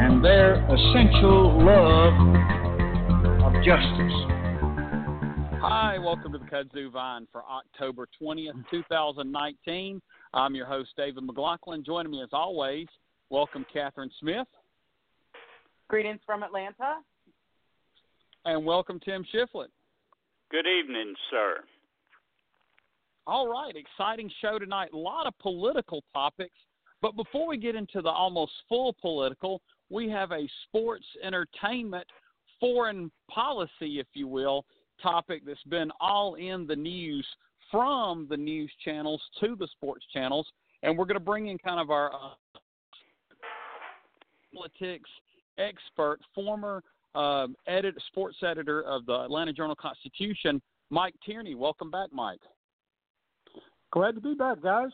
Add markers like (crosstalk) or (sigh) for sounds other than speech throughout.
and their essential love of justice. Hi, welcome to the Kudzu Vine for October 20th, 2019. I'm your host, David McLaughlin. Joining me as always, welcome Catherine Smith. Greetings from Atlanta. And welcome Tim Shiflett. Good evening, sir. All right, exciting show tonight. A lot of political topics. But before we get into the almost full political, we have a sports entertainment, foreign policy, if you will, topic that's been all in the news from the news channels to the sports channels. And we're going to bring in kind of our uh, politics expert, former uh, edit, sports editor of the Atlanta Journal Constitution, Mike Tierney. Welcome back, Mike. Glad to be back, guys.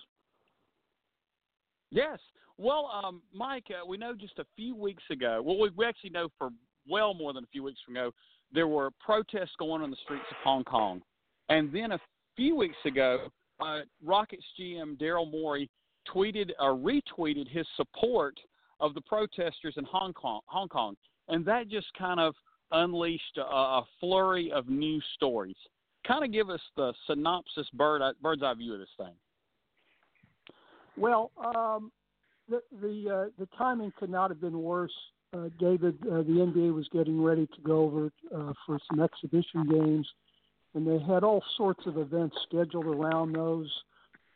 Yes. Well, um, Mike, uh, we know just a few weeks ago, well, we, we actually know for well more than a few weeks ago, there were protests going on the streets of Hong Kong. And then a few weeks ago, uh, Rockets GM Daryl Morey tweeted or retweeted his support of the protesters in Hong Kong. Hong Kong, and that just kind of unleashed a, a flurry of news stories. Kind of give us the synopsis, bird, bird's eye view of this thing. Well, um, the the, uh, the timing could not have been worse. Uh, David, uh, the NBA was getting ready to go over uh, for some exhibition games, and they had all sorts of events scheduled around those.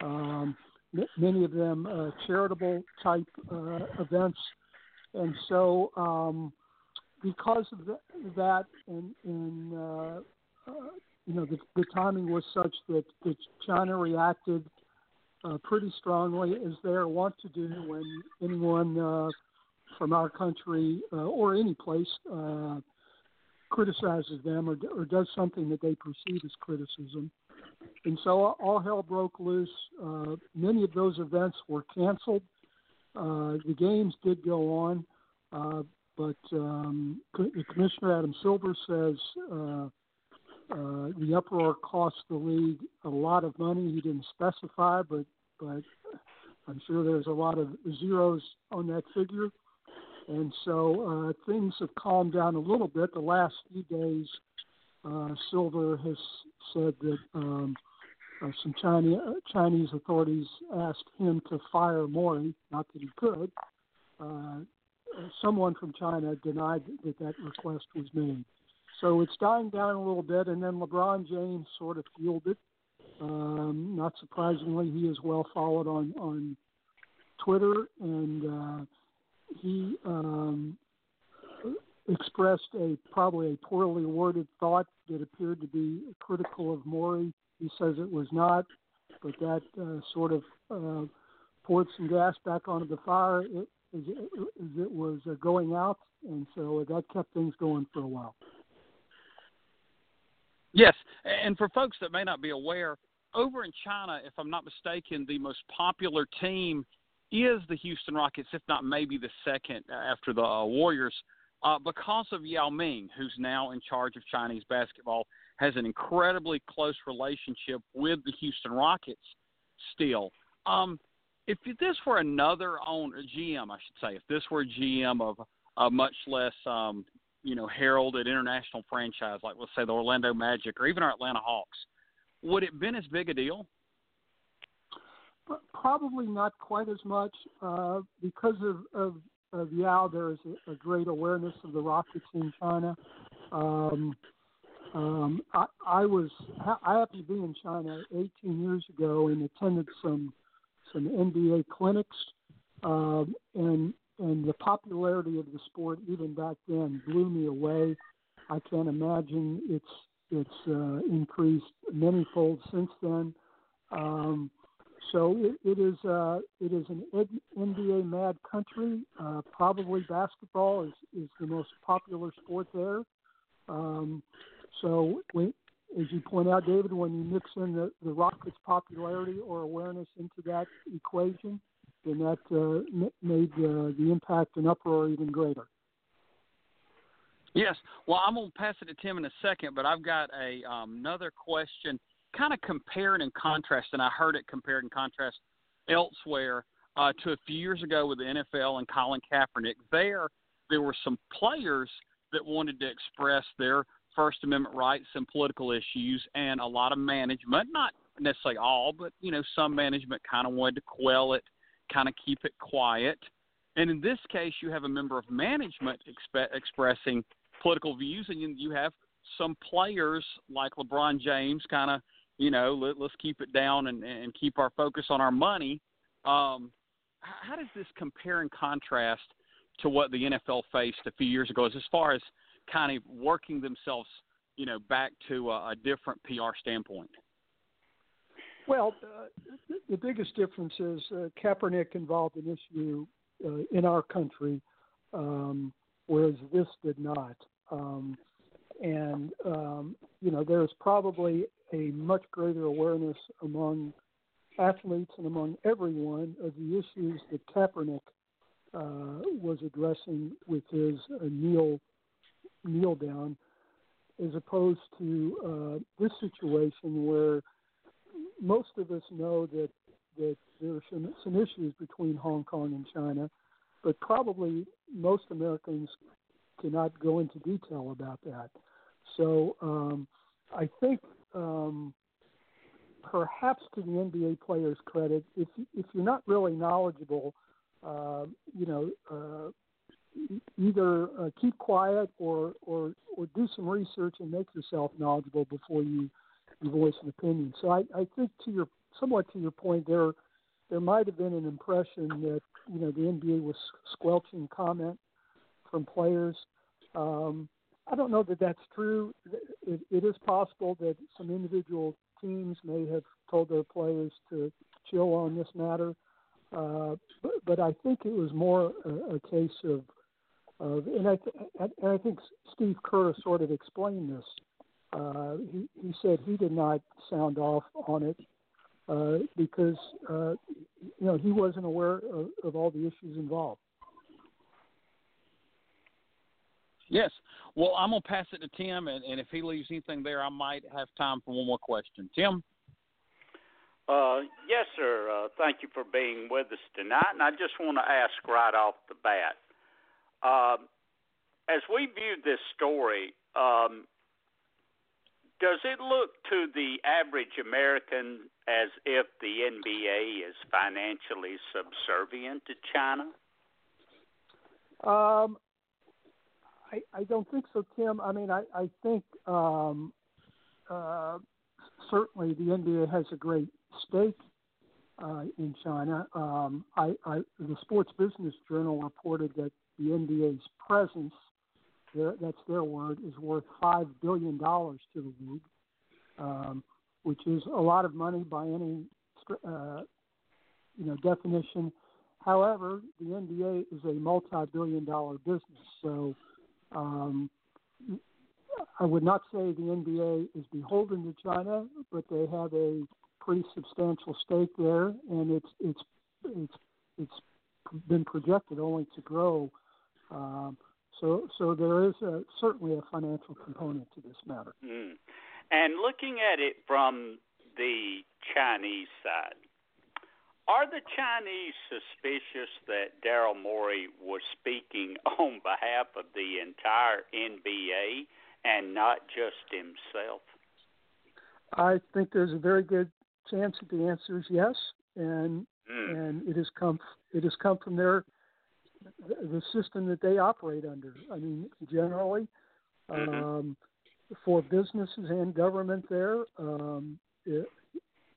Um, m- many of them uh, charitable type uh, events, and so um, because of the, that, and, and uh, uh, you know the, the timing was such that, that China reacted uh, pretty strongly, as they wont to do when anyone uh, from our country uh, or any place uh, criticizes them or, or does something that they perceive as criticism. And so all hell broke loose. Uh, many of those events were canceled. Uh, the games did go on, uh, but um, Commissioner Adam Silver says uh, the uproar cost the league a lot of money. He didn't specify, but but I'm sure there's a lot of zeros on that figure. And so uh, things have calmed down a little bit. The last few days, uh, Silver has said that um, uh, some Chinese, Chinese authorities asked him to fire Morey, not that he could. Uh, someone from China denied that that request was made. So it's dying down a little bit, and then LeBron James sort of fueled it. Um, not surprisingly, he is well followed on on Twitter, and uh, he um, expressed a probably a poorly worded thought that appeared to be critical of Morey. He says it was not, but that uh, sort of uh, poured some gas back onto the fire as, it, it was uh, going out, and so that kept things going for a while. Yes, and for folks that may not be aware, over in China, if I'm not mistaken, the most popular team is the Houston Rockets, if not maybe the second after the uh, Warriors, uh, because of Yao Ming, who's now in charge of Chinese basketball, has an incredibly close relationship with the Houston Rockets still. Um, if this were another owner, GM, I should say, if this were a GM of a much less, um, you know, heralded international franchise, like let's say the Orlando Magic or even our Atlanta Hawks, would it been as big a deal? Probably not quite as much uh, because of, of, of Yao. There is a, a great awareness of the Rockets in China. Um, um, I, I was I happened to be in China 18 years ago and attended some some NBA clinics, um, and and the popularity of the sport even back then blew me away. I can't imagine it's it's uh, increased manyfold since then. Um, so it, it is uh, it is an NBA mad country. Uh, probably basketball is, is the most popular sport there. Um, so when, as you point out, David, when you mix in the, the Rockets' popularity or awareness into that equation, then that uh, made uh, the impact and uproar even greater. Yes. Well, I'm going to pass it to Tim in a second, but I've got a um, another question, kind of comparing and contrast, and I heard it compared and contrast elsewhere uh, to a few years ago with the NFL and Colin Kaepernick. There, there were some players that wanted to express their First Amendment rights and political issues, and a lot of management, not necessarily all, but you know, some management kind of wanted to quell it, kind of keep it quiet. And in this case, you have a member of management expe- expressing political views, and you, have some players like LeBron James, kind of, you know, let, let's keep it down and, and keep our focus on our money. Um, how does this compare and contrast to what the NFL faced a few years ago, as far as kind of working themselves, you know, back to a, a different PR standpoint? Well, uh, the biggest difference is uh, Kaepernick involved an issue uh, in our country, um, whereas this did not. Um, and um, you know, there's probably a much greater awareness among athletes and among everyone of the issues that Kaepernick uh, was addressing with his uh, kneel kneel down, as opposed to uh, this situation where most of us know that that there are some, some issues between Hong Kong and China, but probably most Americans cannot go into detail about that. So um, I think um, perhaps to the NBA players' credit, if if you're not really knowledgeable, uh, you know, uh, either uh, keep quiet or, or or do some research and make yourself knowledgeable before you, you voice an opinion. So I, I think to your somewhat to your point there there might have been an impression that you know the NBA was squelching comment from players. Um, I don't know that that's true. It, it is possible that some individual teams may have told their players to chill on this matter, uh, but, but I think it was more a, a case of uh, and I th- and I think Steve Kerr sort of explained this. Uh, he he said he did not sound off on it uh, because uh, you know he wasn't aware of, of all the issues involved. Yes. Well, I'm gonna pass it to Tim, and, and if he leaves anything there, I might have time for one more question. Tim. Uh, yes, sir. Uh, thank you for being with us tonight. And I just want to ask right off the bat um, as we view this story, um, does it look to the average American as if the NBA is financially subservient to China? Um, I, I don't think so, Tim. I mean, I, I think um, uh, certainly the NBA has a great stake uh, in China. Um, I, I, the Sports Business Journal reported that the NBA's presence, their, that's their word, is worth $5 billion to the league, um, which is a lot of money by any uh, you know definition. However, the NBA is a multi-billion dollar business, so um, I would not say the NBA is beholden to China, but they have a pretty substantial stake there, and it's it's it's it's been projected only to grow um, so, so there is a, certainly a financial component to this matter. Mm. And looking at it from the Chinese side, are the Chinese suspicious that Daryl Morey was speaking (laughs) on behalf of the entire NBA and not just himself? I think there's a very good chance that the answer is yes, and mm. and it has come it has come from their the system that they operate under. I mean, generally, mm-hmm. um, for businesses and government, there, um, it,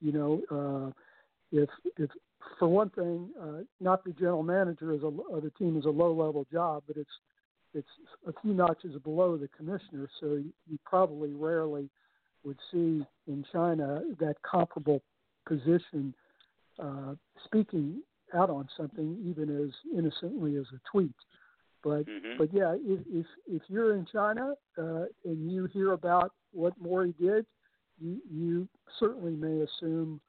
you know, uh, if if for one thing, uh, not the general manager is a, of the team is a low level job, but it's it's a few notches below the commissioner. So you, you probably rarely would see in China that comparable position uh, speaking out on something, even as innocently as a tweet. But Mhm. but yeah, if if, if you're in China uh, and you hear about what Morey did, you you certainly may assume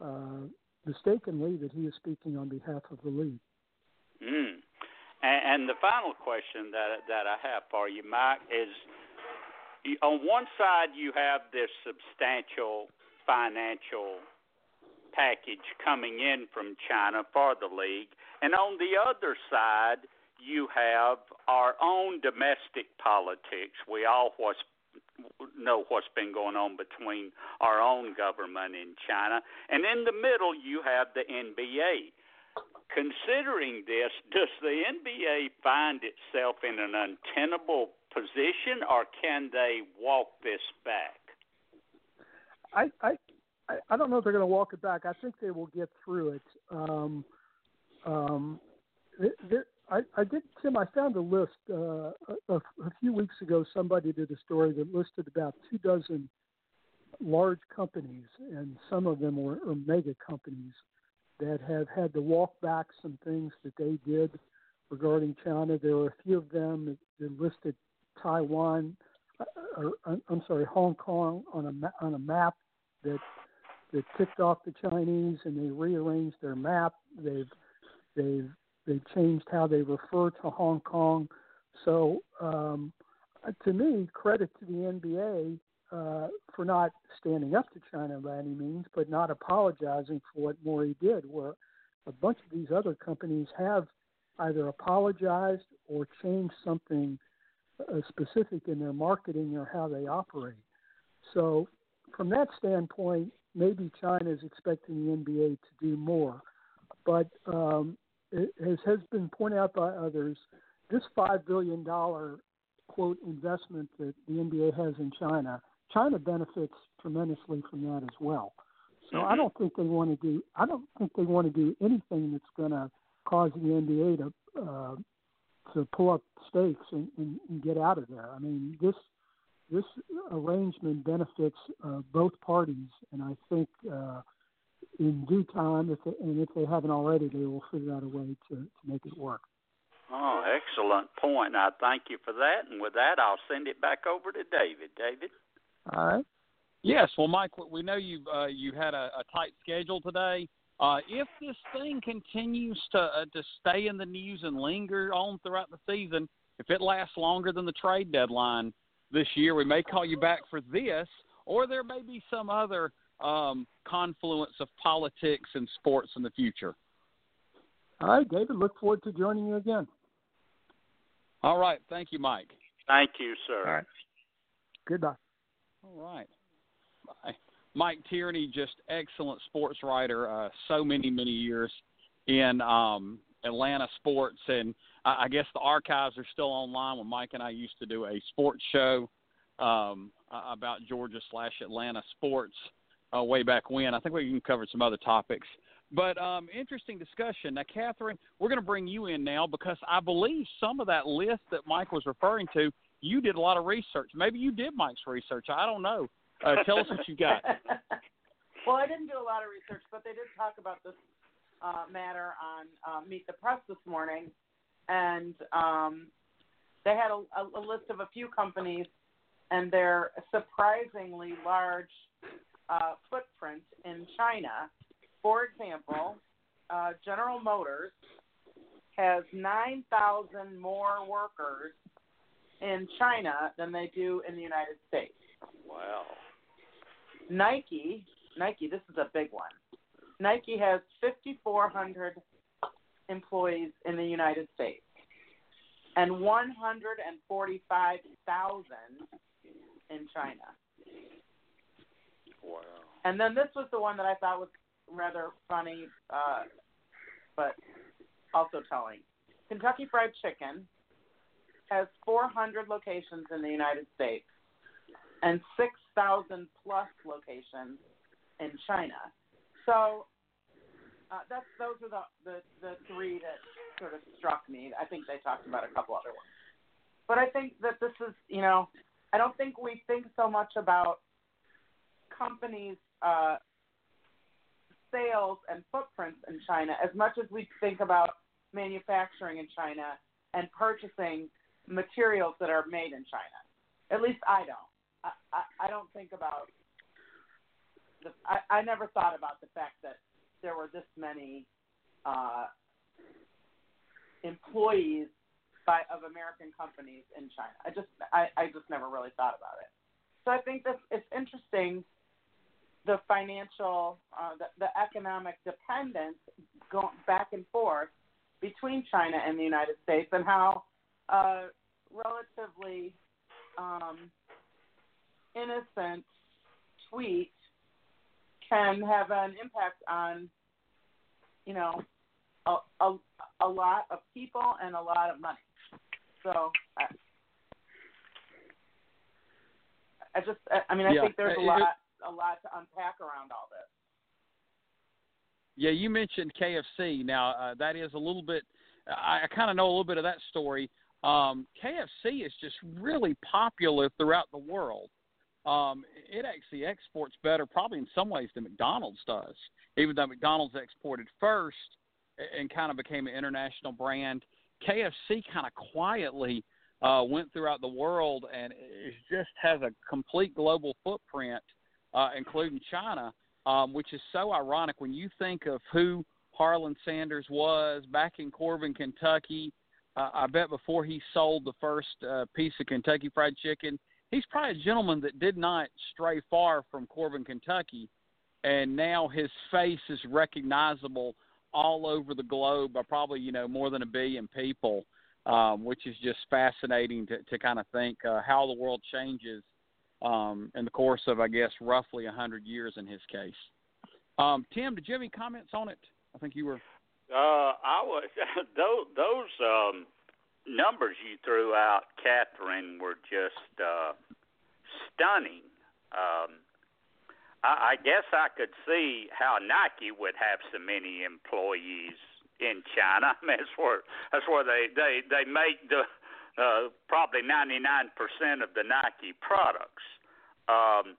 uh, mistakenly that he is speaking on behalf of the league. Mm. And, and the final question that that I have for you, Mike, is on one side you have this substantial financial package coming in from China for the league, and on the other side you have our own domestic politics. We all know what's been going on between our own government and China, and in the middle you have the NBA considering this, does the NBA find itself in an untenable position, or can they walk this back? I I I- I don't know if they're going to walk it back. I think they will get through it. Um, um, I, I did, Tim. I found a list uh, a, a few weeks ago. Somebody did a story that listed about two dozen large companies, and some of them were, mega companies that have had to walk back some things that they did regarding China. There were a few of them that, listed Taiwan, uh, or I'm I'm sorry, Hong Kong on a on a map that that ticked off the Chinese, and they rearranged their map. They've they've they've changed how they refer to Hong Kong. So um, to me, credit to the NBA uh, for not standing up to China by any means, but not apologizing for what Morey did. Where a bunch of these other companies have either apologized or changed something uh, specific in their marketing or how they operate. So, from that standpoint, maybe China is expecting the NBA to do more. But um, as has been pointed out by others, this $5 billion quote investment that the NBA has in China, China benefits tremendously from that as well. So I don't think they want to do. I don't think they want to do anything that's going to cause the NBA to uh, to pull up stakes and, and, and get out of there. I mean, this this arrangement benefits uh, both parties, and I think uh, in due time, if they, and if they haven't already, they will figure out a way to, to make it work. Oh, excellent point. I thank you for that. And with that, I'll send it back over to David. David? All right. Yes, well, Mike, we know you uh, you had a, a tight schedule today. Uh, if this thing continues to uh, to stay in the news and linger on throughout the season, if it lasts longer than the trade deadline this year, we may call you back for this, or there may be some other um, confluence of politics and sports in the future. All right, David. Look forward to joining you again. All right, thank you, Mike. Thank you, sir. All right. Goodbye. All right. Bye. Mike Tierney, just excellent sports writer, uh, so many, many years in um, Atlanta sports. And I, I guess the archives are still online when Mike and I used to do a sports show um, about Georgia slash Atlanta sports uh, way back when. I think we can cover some other topics. But um, interesting discussion. Now, Catherine, we're going to bring you in now because I believe some of that list that Mike was referring to, you did a lot of research. Maybe you did Mike's research. I don't know. Uh, tell us what you got. (laughs) well, I didn't do a lot of research, but they did talk about this uh, matter on uh, Meet the Press this morning, and um, they had a, a, a list of a few companies and their surprisingly large uh, footprint in China. For example, uh, General Motors has 9,000 more workers in China than they do in the United States. Wow. Nike, Nike, this is a big one. Nike has 5,400 employees in the United States and 145,000 in China. Wow. And then this was the one that I thought was rather funny, uh, but also telling. Kentucky Fried Chicken has 400 locations in the United States and 6,000 plus locations in China. So uh, that's those are the, the the three that sort of struck me. I think they talked about a couple other ones, but I think that this is you know I don't think we think so much about companies uh, sales and footprints in China as much as we think about manufacturing in China and purchasing materials that are made in China. At least I don't. I, I, I don't think about the, I, I never thought about the fact that there were this many uh, employees by of American companies in China. I just I, I just never really thought about it. So I think that it's interesting the financial uh, the, the economic dependence going back and forth between China and the United States and how uh, relatively um, innocent tweet can have an impact on you know a, a, a lot of people and a lot of money. So I, I just I mean I Yeah. think there's a lot a lot to unpack around all this. Yeah, you mentioned KFC. Now uh, that is a little bit. I, I kind of know a little bit of that story. Um, KFC is just really popular throughout the world. Um, it actually exports better, probably in some ways, than McDonald's does. Even though McDonald's exported first and kind of became an international brand, KFC kind of quietly uh, went throughout the world and it just has a complete global footprint, uh, including China um, which is so ironic when you think of who Harlan Sanders was back in Corbin, Kentucky. Uh, I bet before he sold the first uh, piece of Kentucky Fried Chicken, he's probably a gentleman that did not stray far from Corbin, Kentucky, and now his face is recognizable all over the globe by probably you know more than a billion people, um, which is just fascinating to, to kind of think uh, how the world changes um, in the course of, I guess, roughly a 100 years in his case. Um, Tim, did you have any comments on it? I think you were. Uh, I was (laughs) those those um, numbers you threw out, Catherine, were just uh, stunning. Um, I, I guess I could see how Nike would have so many employees in China. (laughs) I mean, that's where that's where they they they make the uh, probably 99% of the Nike products. Um,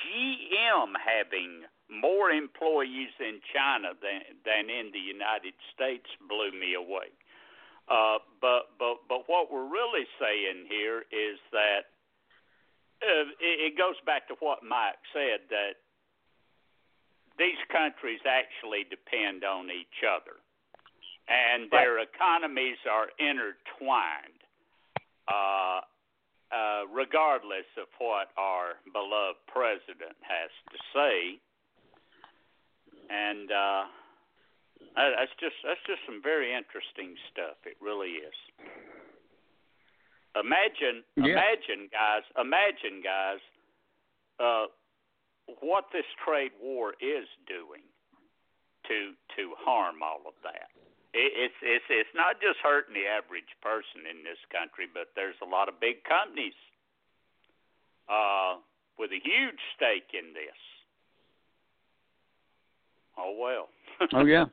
GM having more employees in China than than in the United States blew me away. Uh, but but but what we're really saying here is that uh, it, it goes back to what Mike said that these countries actually depend on each other and their economies are intertwined, uh, uh, regardless of what our beloved president has to say. And uh, that's just that's just some very interesting stuff. It really is. Imagine, Yeah. imagine, guys, imagine, guys, uh, what this trade war is doing to to harm all of that it, it's it's it's not just hurting the average person in this country, but there's a lot of big companies uh, with a huge stake in this. Oh well. (laughs) oh yeah,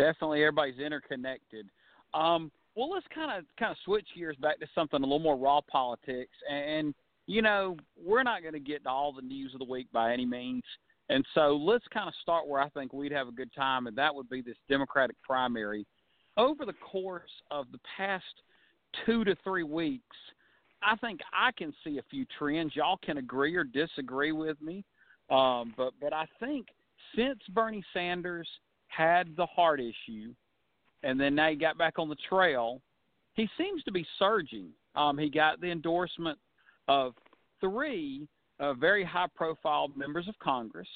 definitely. Everybody's interconnected. Um, well, let's kind of kind of switch gears back to something a little more raw politics. And you know, we're not going to get to all the news of the week by any means. And so let's kind of start where I think we'd have a good time, and that would be this Democratic primary. Over the course of the past two to three weeks, I think I can see a few trends. Y'all can agree or disagree with me, um, but but I think since Bernie Sanders had the heart issue, and then now he got back on the trail, he seems to be surging. Um, he got the endorsement of three uh, very high-profile members of Congress,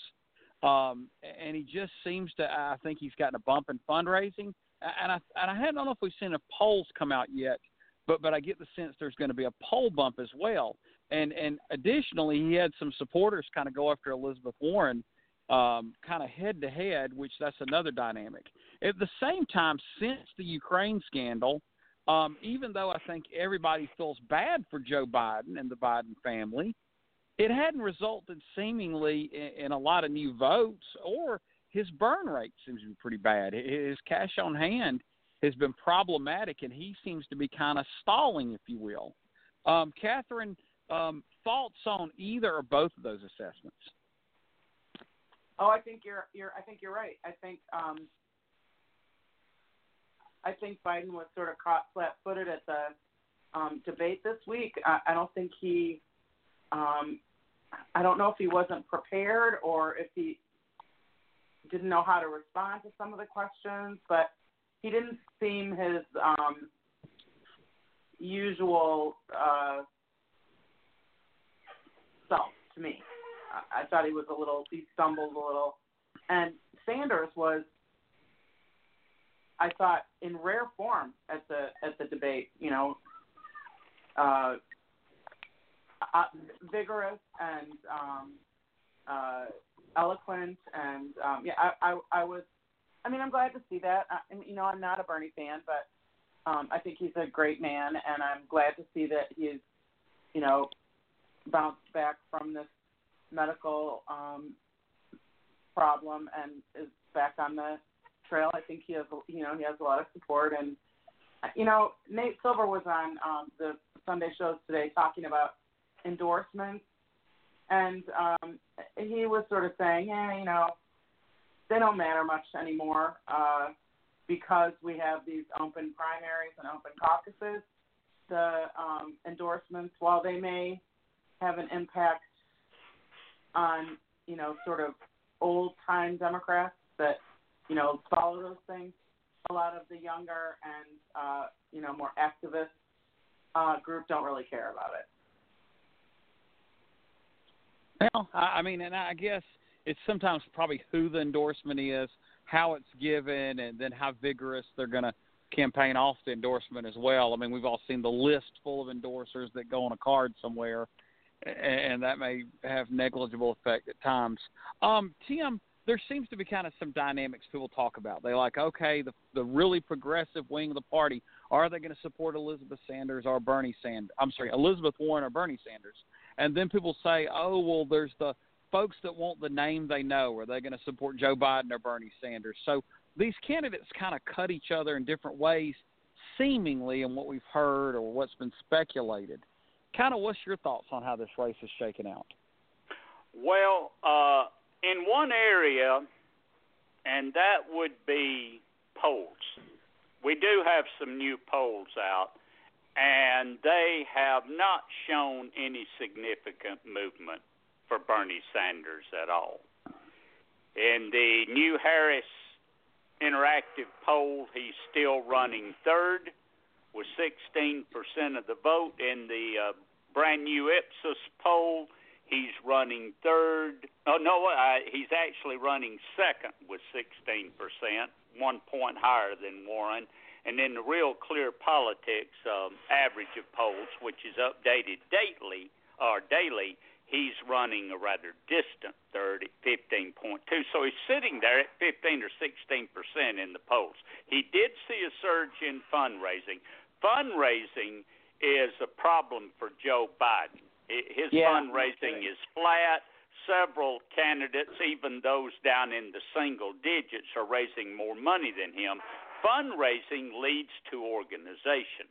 um, and he just seems to. I think he's gotten a bump in fundraising, and I and I don't know if we've seen the polls come out yet, but but I get the sense there's going to be a poll bump as well. And and additionally, he had some supporters kind of go after Elizabeth Warren, um, kind of head to head, which that's another dynamic. At the same time, since the Ukraine scandal, um, even though I think everybody feels bad for Joe Biden and the Biden family, it hadn't resulted seemingly in, in a lot of new votes, or his burn rate seems to be pretty bad. His cash on hand has been problematic, and he seems to be kind of stalling, if you will. Um, Catherine, um, thoughts on either or both of those assessments? Oh, I think you're you're I think you're right. I think um I think Biden was sort of caught flat-footed at the um, debate this week. I, I don't think he, um, I don't know if he wasn't prepared or if he didn't know how to respond to some of the questions, but he didn't seem his um, usual uh, self to me. I, thought he was a little, he stumbled a little, and Sanders was I thought in rare form at the at the debate. You know, uh, uh, vigorous and um, uh, eloquent, and um, yeah, I, I I was. I mean, I'm glad to see that. I, you know, I'm not a Bernie fan, but um, I think he's a great man, and I'm glad to see that he's, you know, bounced back from this medical um, problem and is back on the trail. I think he has, you know, he has a lot of support. And you know, Nate Silver was on um, the Sunday shows today talking about endorsements, and um, he was sort of saying, yeah, you know, they don't matter much anymore uh, because we have these open primaries and open caucuses. The um, endorsements, while they may have an impact on, you know, sort of old time Democrats that you know, follow those things. A lot of the younger and uh, you know more activist uh, group don't really care about it. Well, I mean, and I guess it's sometimes probably who the endorsement is, how it's given, and then how vigorous they're going to campaign off the endorsement as well. I mean, we've all seen the list full of endorsers that go on a card somewhere, and that may have negligible effect at times. Um, Tim, there seems to be kind of some dynamics people talk about. They like, okay, the the really progressive wing of the party, are they going to support Elizabeth Sanders or Bernie Sanders? I'm sorry, Elizabeth Warren or Bernie Sanders? And then people say, oh, well, there's the folks that want the name they know. Are they going to support Joe Biden or Bernie Sanders? So these candidates kind of cut each other in different ways, seemingly, in what we've heard or what's been speculated. Kind of, what's your thoughts on how this race is shaking out? Well, uh, in one area, and that would be polls. We do have some new polls out, and they have not shown any significant movement for Bernie Sanders at all. In the new Harris Interactive poll, he's still running third with 16% of the vote. In the uh, brand new Ipsos poll, He's running third. Oh no, uh, he's actually running second with 16 percent, one point higher than Warren. And then the Real Clear Politics um, average of polls, which is updated daily or daily, he's running a rather distant third at 15.2. So he's sitting there at 15 or 16 percent in the polls. He did see a surge in fundraising. Fundraising is a problem for Joe Biden his yeah. fundraising is flat. Several candidates, even those down in the single digits, are raising more money than him. Fundraising leads to organization.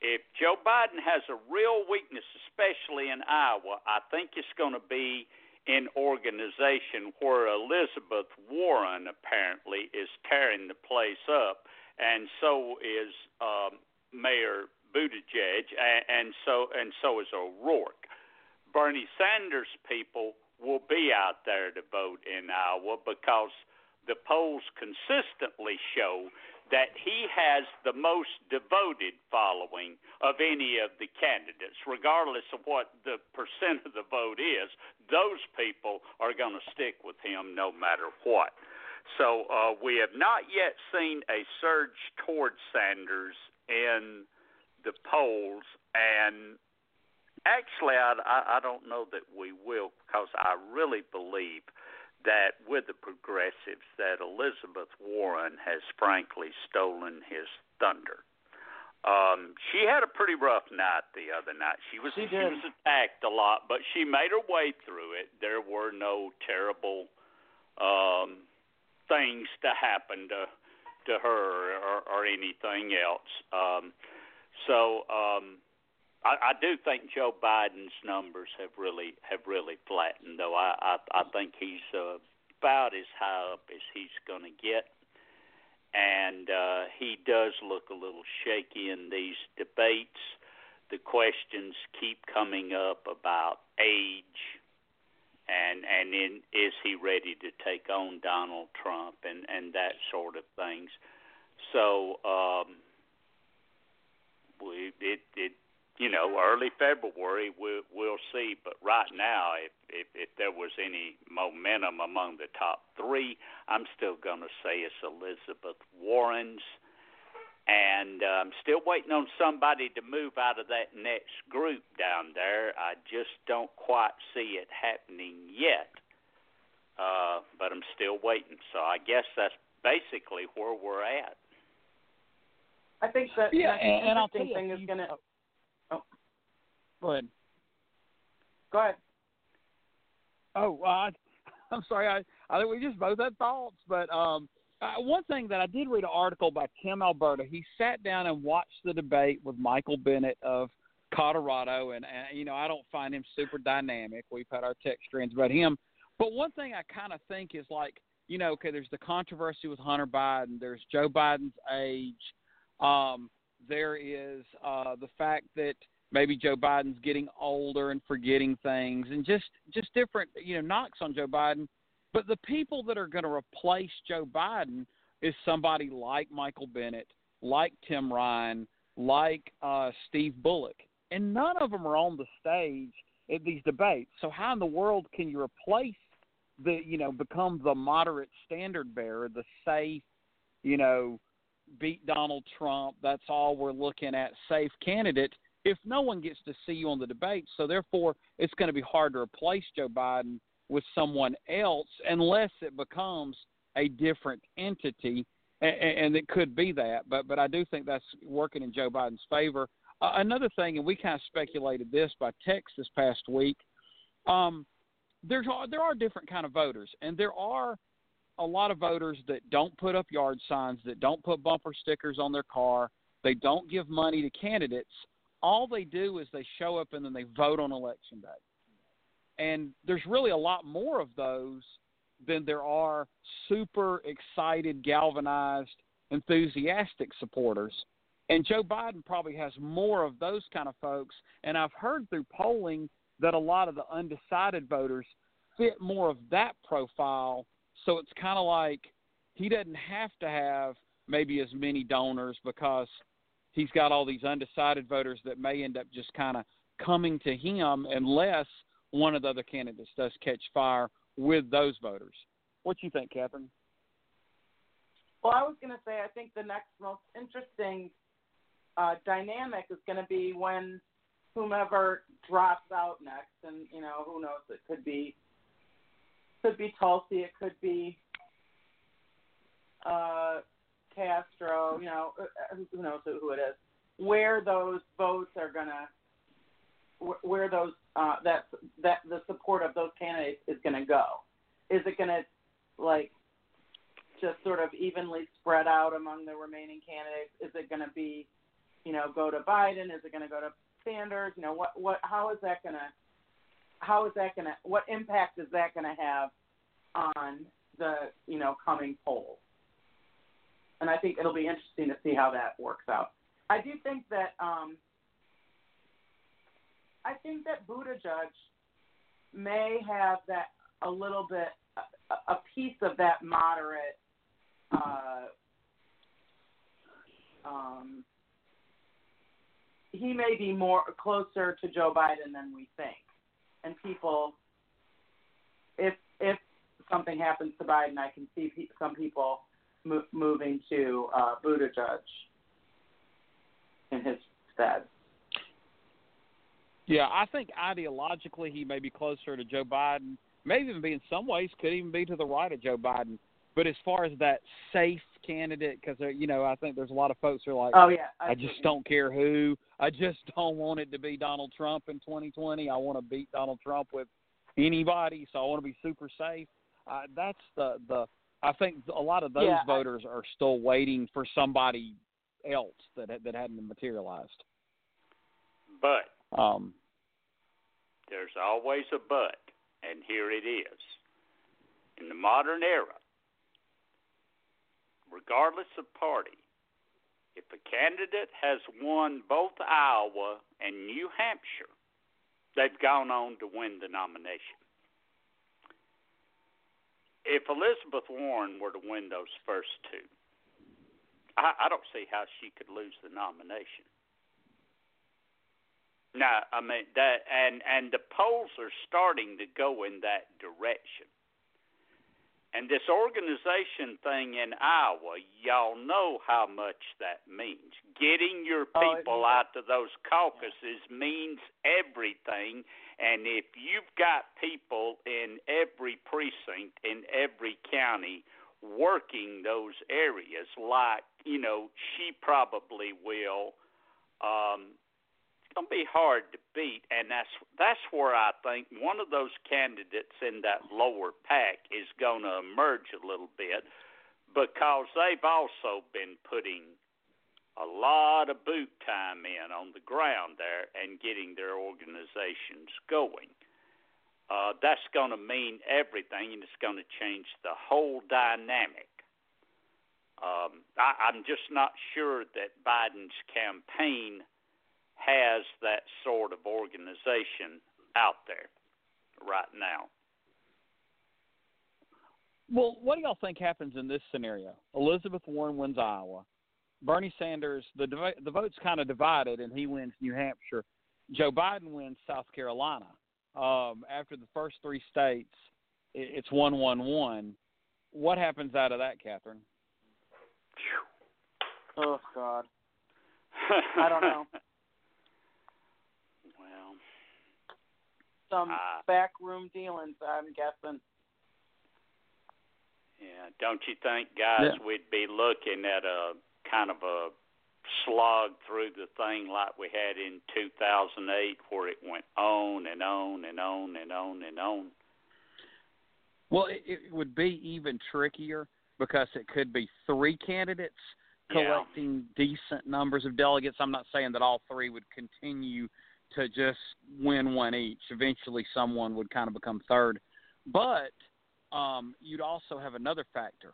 If Joe Biden has a real weakness, especially in Iowa, I think it's going to be in organization where Elizabeth Warren apparently is tearing the place up, and so is um, Mayor Buttigieg, and, and so and so is O'Rourke. Bernie Sanders people will be out there to vote in Iowa because the polls consistently show that he has the most devoted following of any of the candidates, regardless of what the percent of the vote is. Those people are going to stick with him no matter what. So uh, we have not yet seen a surge towards Sanders in the polls, and Actually, I, I, don't know that we will because I really believe that with the progressives that Elizabeth Warren has frankly stolen his thunder. Um, she had a pretty rough night the other night. She was she, she was attacked a lot, but she made her way through it. There were no terrible um, things to happen to to her or, or anything else. Um, so um, I, I do think Joe Biden's numbers have really have really flattened, though. I I, I think he's uh, about as high up as he's going to get. And uh, he does look a little shaky in these debates. The questions keep coming up about age and and in, is he ready to take on Donald Trump and and that sort of things. So um, we it it you know, early February we'll, we'll see. But right now, if, if if there was any momentum among the top three, I'm still going to say it's Elizabeth Warren's, and uh, I'm still waiting on somebody to move out of that next group down there. I just don't quite see it happening yet. Uh, but I'm still waiting. So I guess that's basically where we're at. I think that yeah, the and, and I'll interesting tell you, thing is going to. Oh. Go ahead. Go ahead. Oh, uh, I, (laughs) I'm sorry. I I think we just both had thoughts, but um, uh, one thing that I did read an article by Tim Alberta. He sat down and watched the debate with Michael Bennet of Colorado, and, and you know I don't find him super dynamic. We've had our text trends about him, but one thing I kind of think is like you know, okay, there's the controversy with Hunter Biden. There's Joe Biden's age. Um, there is uh, the fact that maybe Joe Biden's getting older and forgetting things, and just just different you know knocks on Joe Biden. But the people that are going to replace Joe Biden is somebody like Michael Bennet, like Tim Ryan, like uh, Steve Bullock, and none of them are on the stage at these debates. So how in the world can you replace the you know become the moderate standard bearer, the safe, you know, beat Donald Trump. That's all we're looking at, safe candidate. If no one gets to see you on the debate, so therefore it's going to be hard to replace Joe Biden with someone else unless it becomes a different entity, and, and it could be that. But but I do think that's working in Joe Biden's favor. Uh, another thing, and we kind of speculated this by text this past week. Um, there's there are different kind of voters, and there are a lot of voters that don't put up yard signs, that don't put bumper stickers on their car, they don't give money to candidates. All they do is they show up and then they vote on election day. And there's really a lot more of those than there are super excited, galvanized, enthusiastic supporters. And Joe Biden probably has more of those kind of folks. And I've heard through polling that a lot of the undecided voters fit more of that profile so it's kind of like he doesn't have to have maybe as many donors because he's got all these undecided voters that may end up just kind of coming to him unless one of the other candidates does catch fire with those voters. What do you think, Catherine? Well, I was going to say I think the next most interesting uh, dynamic is going to be when whomever drops out next, and you know who knows, it could be could be Tulsi, it could be uh, Castro, you know, uh, who knows who it is. Where those votes are gonna, where those uh, that that the support of those candidates is gonna go. Is it gonna like just sort of evenly spread out among the remaining candidates? Is it gonna be, you know, go to Biden? Is it gonna go to Sanders? You know, what what how is that gonna how is that going to what impact is that going to have on the you know coming polls? And I think it'll be interesting to see how that works out. I do think that um, I think that Buttigieg may have that a little bit a, a piece of that moderate uh, um, he may be more closer to Joe Biden than we think and people, if if something happens to Biden, I can see pe- some people mo- moving to uh, Buttigieg in his stead. Yeah, I think ideologically he may be closer to Joe Biden. Maybe even be in some ways could even be to the right of Joe Biden. But as far as that safe candidate, because uh, you know, I think there's a lot of folks who are like, "Oh yeah, I, I just don't care who. I just (laughs) don't want it to be Donald Trump in 2020. I want to beat Donald Trump with anybody, so I want to be super safe." Uh, that's the the. I think a lot of those yeah, voters I, are still waiting for somebody else that that hadn't materialized. But um, there's always a but, and here it is. in the modern era, regardless of party, if a candidate has won both Iowa and New Hampshire, they've gone on to win the nomination. If Elizabeth Warren were to win those first two, I, I don't see how she could lose the nomination. No, I mean that, and and the polls are starting to go in that direction. And this organization thing in Iowa, y'all know how much that means. Getting your Oh, people yeah. out to those caucuses means everything. And if you've got people in every precinct, in every county, working those areas, like, you know, she probably will, um, going to be hard to beat, and that's that's where I think one of those candidates in that lower pack is going to emerge a little bit because they've also been putting a lot of boot time in on the ground there and getting their organizations going. Uh, that's going to mean everything, and it's going to change the whole dynamic. Um, I, I'm just not sure that Biden's campaign has that sort of organization out there right now. Well, what do y'all think happens in this scenario? Elizabeth Warren wins Iowa. Bernie Sanders, the the vote's kind of divided, and he wins New Hampshire. Joe Biden wins South Carolina. Um, after the first three states, i- it's one one one. What happens out of that, Catherine? Oh God, (laughs) I don't know. well, Some Ah. backroom dealings, I'm guessing. yeah, don't you think, guys, Yeah. we'd be looking at a kind of a slog through the thing like we had in 2008, where it went on and on and on and on and on. Well, it, it would be even trickier because it could be three candidates Yeah. collecting decent numbers of delegates. I'm not saying that all three would continue to just win one each. Eventually, someone would kind of become third. But um, you'd also have another factor.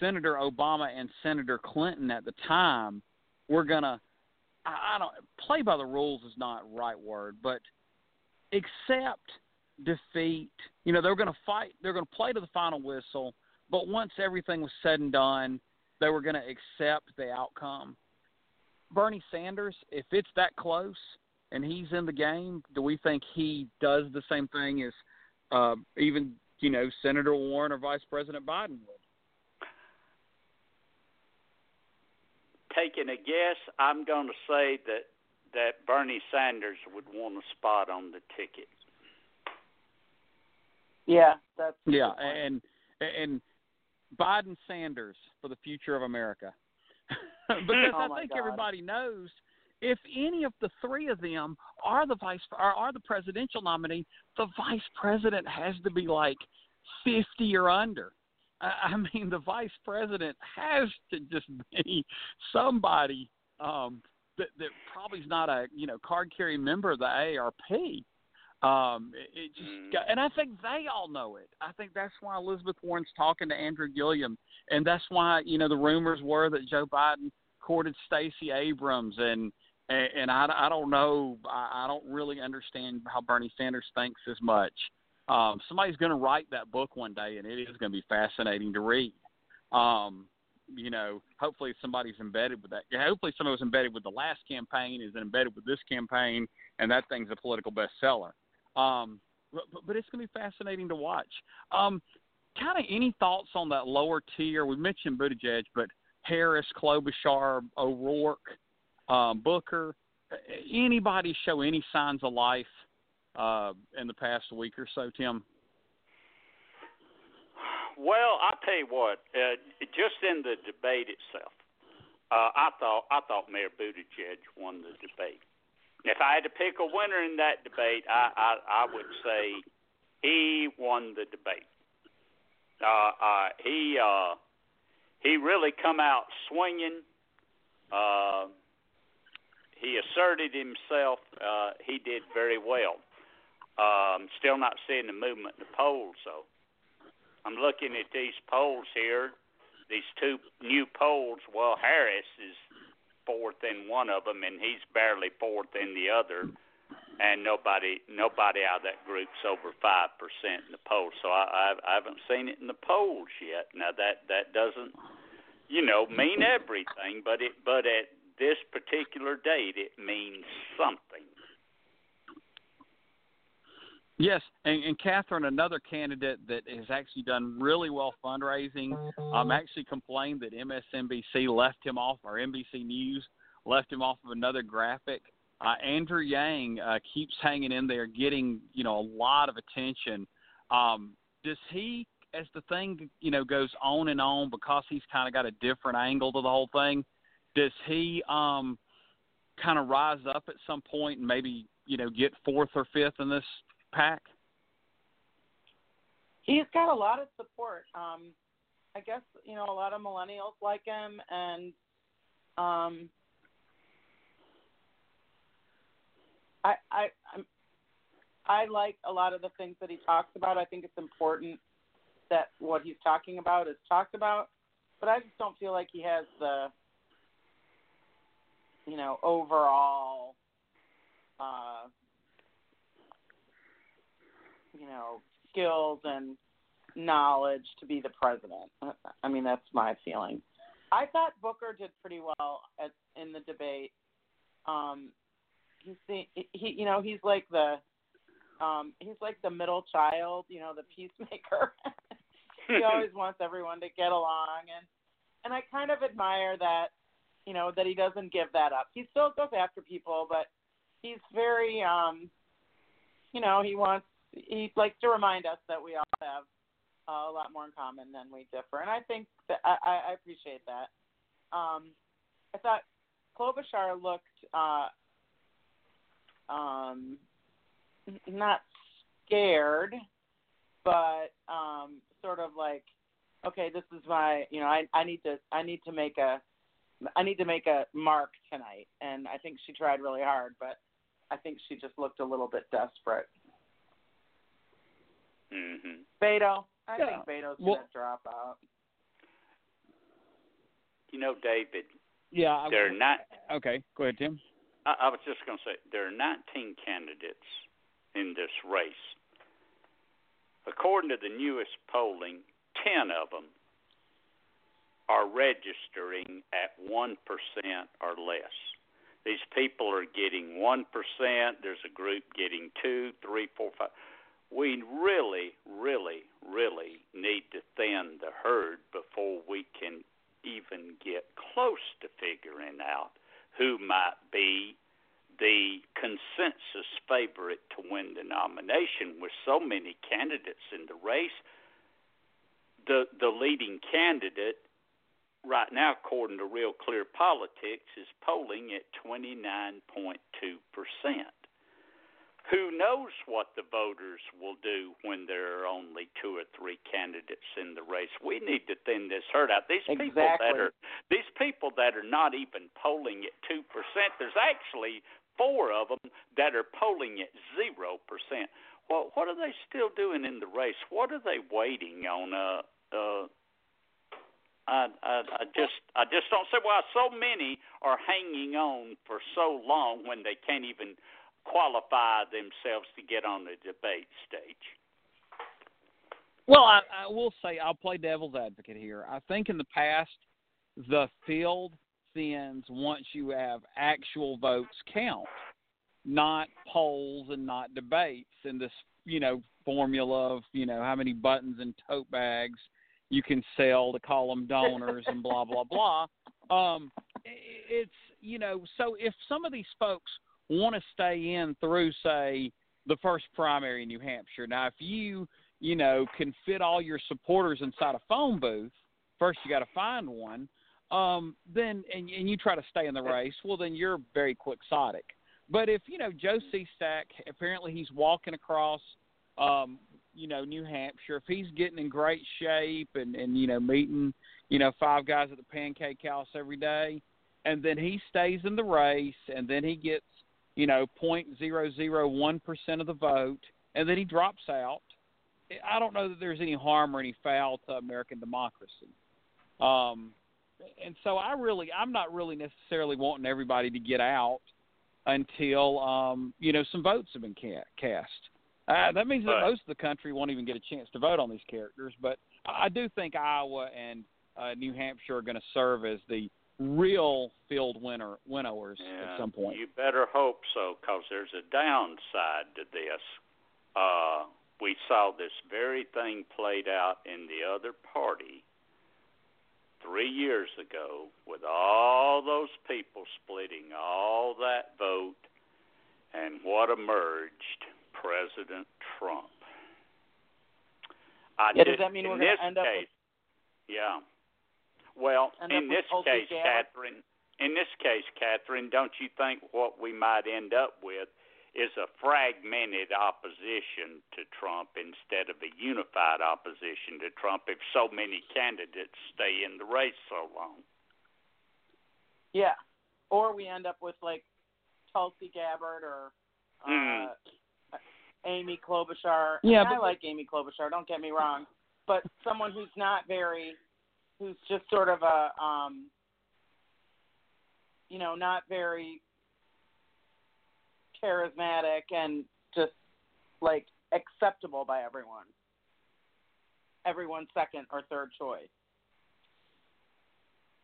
Senator Obama and Senator Clinton at the time were gonna. I don't play by the rules is not right word, but accept defeat. You know, they were going to fight. They're to play to the final whistle. But once everything was said and done, they were to accept the outcome. Bernie Sanders, if it's that close and he's in the game, do we think he does the same thing as uh, even you know Senator Warren or Vice President Biden would? Taking a guess, I'm going to say that that Bernie Sanders would want a spot on the ticket. Yeah, that's Yeah, good and and Biden Sanders for the future of America. (laughs) because Oh I think God. everybody knows if any of the three of them are the vice or are the presidential nominee, the vice president has to be like fifty or under. I, I (laughs) mean, the vice president has to just (laughs) be somebody um, that that probably is not a you know card carrying member of the AARP. Um, it, it just Mm. got, and I think they all know it. I think that's why Elizabeth Warren's talking to Andrew Gillum, and that's why you know the rumors were that Joe Biden courted Stacey Abrams, and and, and I, I don't know, I, I don't really understand how Bernie Sanders thinks as much. Um, somebody's going to write that book one day, and it is going to be fascinating to read. Um, you know, hopefully somebody's embedded with that. Hopefully somebody was embedded with the last campaign, is embedded with this campaign, and that thing's a political bestseller. Um, but, it's going to be fascinating to watch. Um, kind of any thoughts on that lower tier? We mentioned Buttigieg, but Harris, Klobuchar, O'Rourke, um, Booker, anybody show any signs of life uh, in the past week or so, Tim? Well, I'll tell you what. Uh, just in the debate itself, uh, I thought I thought Mayor Buttigieg won the debate. If I had to pick a winner in that debate, I I, I would say he won the debate. Uh, uh, he uh, he really come out swinging. Uh, he asserted himself. Uh, he did very well. Um, still not seeing the movement in the polls, though. I'm looking at these polls here, these two new polls. Well, Harris is fourth in one of them, and he's barely fourth in the other. And nobody, nobody out of that group's over five percent in the polls. So I, I, I haven't seen it in the polls yet. Now that that doesn't, you know, mean everything, but it, but at this particular date, it means something. Yes, and, and Catherine, another candidate that has actually done really well fundraising, um, actually complained that MSNBC left him off, or NBC News left him off of another graphic. Uh, Andrew Yang uh, keeps hanging in there, getting you know a lot of attention. Um, does he, as the thing you know goes on and on, because he's kind of got a different angle to the whole thing? Does he um, kind of rise up at some point and maybe you know get fourth or fifth in this pack? He's got a lot of support. Um, I guess you know a lot of millennials like him, and um, I I I'm, I like a lot of the things that he talks about. I think it's important that what he's talking about is talked about, but I just don't feel like he has the you know overall uh, you know, skills and knowledge to be the president. I mean, that's my feeling. I thought Booker did pretty well at, in the debate. Um, he's the, he, you know, he's like the, um, he's like the middle child, you know, the peacemaker. (laughs) he always (laughs) wants everyone to get along, and and I kind of admire that, you know, that he doesn't give that up. He still goes after people, but he's very, um, you know, he wants he likes to remind us that we all have uh, a lot more in common than we differ, and I think that I, I appreciate that. Um, I thought Klobuchar looked uh, um, not scared, but um, sort of like, okay, this is my, you know, I, I need to, I need to make a, I need to make a mark tonight, and I think she tried really hard, but I think she just looked a little bit desperate. Mm-hmm. Beto, I Yeah. think Beto's Well- gonna drop out. You know, David, Yeah. I- there are not. Okay, go ahead, Tim. I, I was just going to say there are 19 candidates in this race. According to the newest polling, 10 of them are registering at 1% or less. These people are getting 1%. There's a group getting 2, 3, 4, 5. We really, really, really need to thin the herd before we can even get close to figuring out who might be the consensus favorite to win the nomination. With so many candidates in the race the the leading candidate right now according to real clear politics is polling at 29.2% who knows what the voters will do when there are only two or three candidates in the race. We need to thin this herd out. These people that are these people that are not even polling at two percent. There's actually four of them that are polling at zero percent. Well, what are they still doing in the race? What are they waiting on? Uh, uh, I, I, I just, I just don't see why so many are hanging on for so long when they can't even qualify themselves to get on the debate stage. Well, I, I will say I'll play devil's advocate here. I think in the past, the field thins once you have actual votes count, not polls and not debates and this, you know, formula of, you know, how many buttons and tote bags you can sell to call them donors and blah, blah, blah. (laughs) Um, it's, you know, so if some of these folks want to stay in through, say, the first primary in New Hampshire, now if you you know, can fit all your supporters inside a phone booth, first you got to find one. Um, then and, and you try to stay in the race. Well, then you're very quixotic. But if you know Joe Sestak, apparently he's walking across, um, you know, New Hampshire. If he's getting in great shape and and you know meeting, you know, five guys at the Pancake House every day, and then he stays in the race, and then he gets, you know, point zero zero one percent of the vote and then he drops out. I don't know that there's any harm or any foul to American democracy. Um, and so I really, I'm not really necessarily wanting everybody to get out until um, you know some votes have been ca- cast. Uh, that means that most of the country won't even get a chance to vote on these characters. But I do think Iowa and uh, New Hampshire are going to serve as the real field winner winnowers yeah, at some point. You better hope so, because there's a downside to this. Uh, we saw this very thing played out in the other party three years ago with all those people splitting all that vote, and what emerged? President Trump. I Yeah, just, does that mean we're gonna this end up with- yeah. Well, End in this case, Gabbard? Catherine, in this case, Catherine, don't you think what we might end up with is a fragmented opposition to Trump instead of a unified opposition to Trump if so many candidates stay in the race so long? Yeah. Or we end up with like Tulsi Gabbard or uh, Hmm. Amy Klobuchar. Yeah, I, mean, I like Amy Klobuchar. Don't get me wrong, but someone who's not very, who's just sort of a, um, you know, not very charismatic and just like acceptable by everyone. Everyone's second or third choice.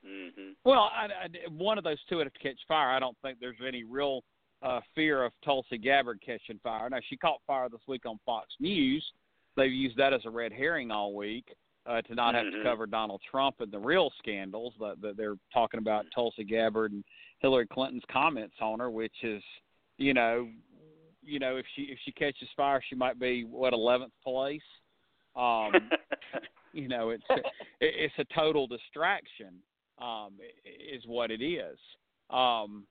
hmm Well, I, I, one of those two would have to catch fire. I don't think there's any real uh, fear of Tulsi Gabbard catching fire. Now, she caught fire this week on Fox News. They've used that as a red herring all week uh, to not have to Mhm. cover Donald Trump and the real scandals that, that they're talking about Tulsi Gabbard and Hillary Clinton's comments on her, which is, you know, you know, if she if she catches fire, she might be what eleventh place. Um, (laughs) you know, it's it, it's a total distraction. Um, is what it is. Um,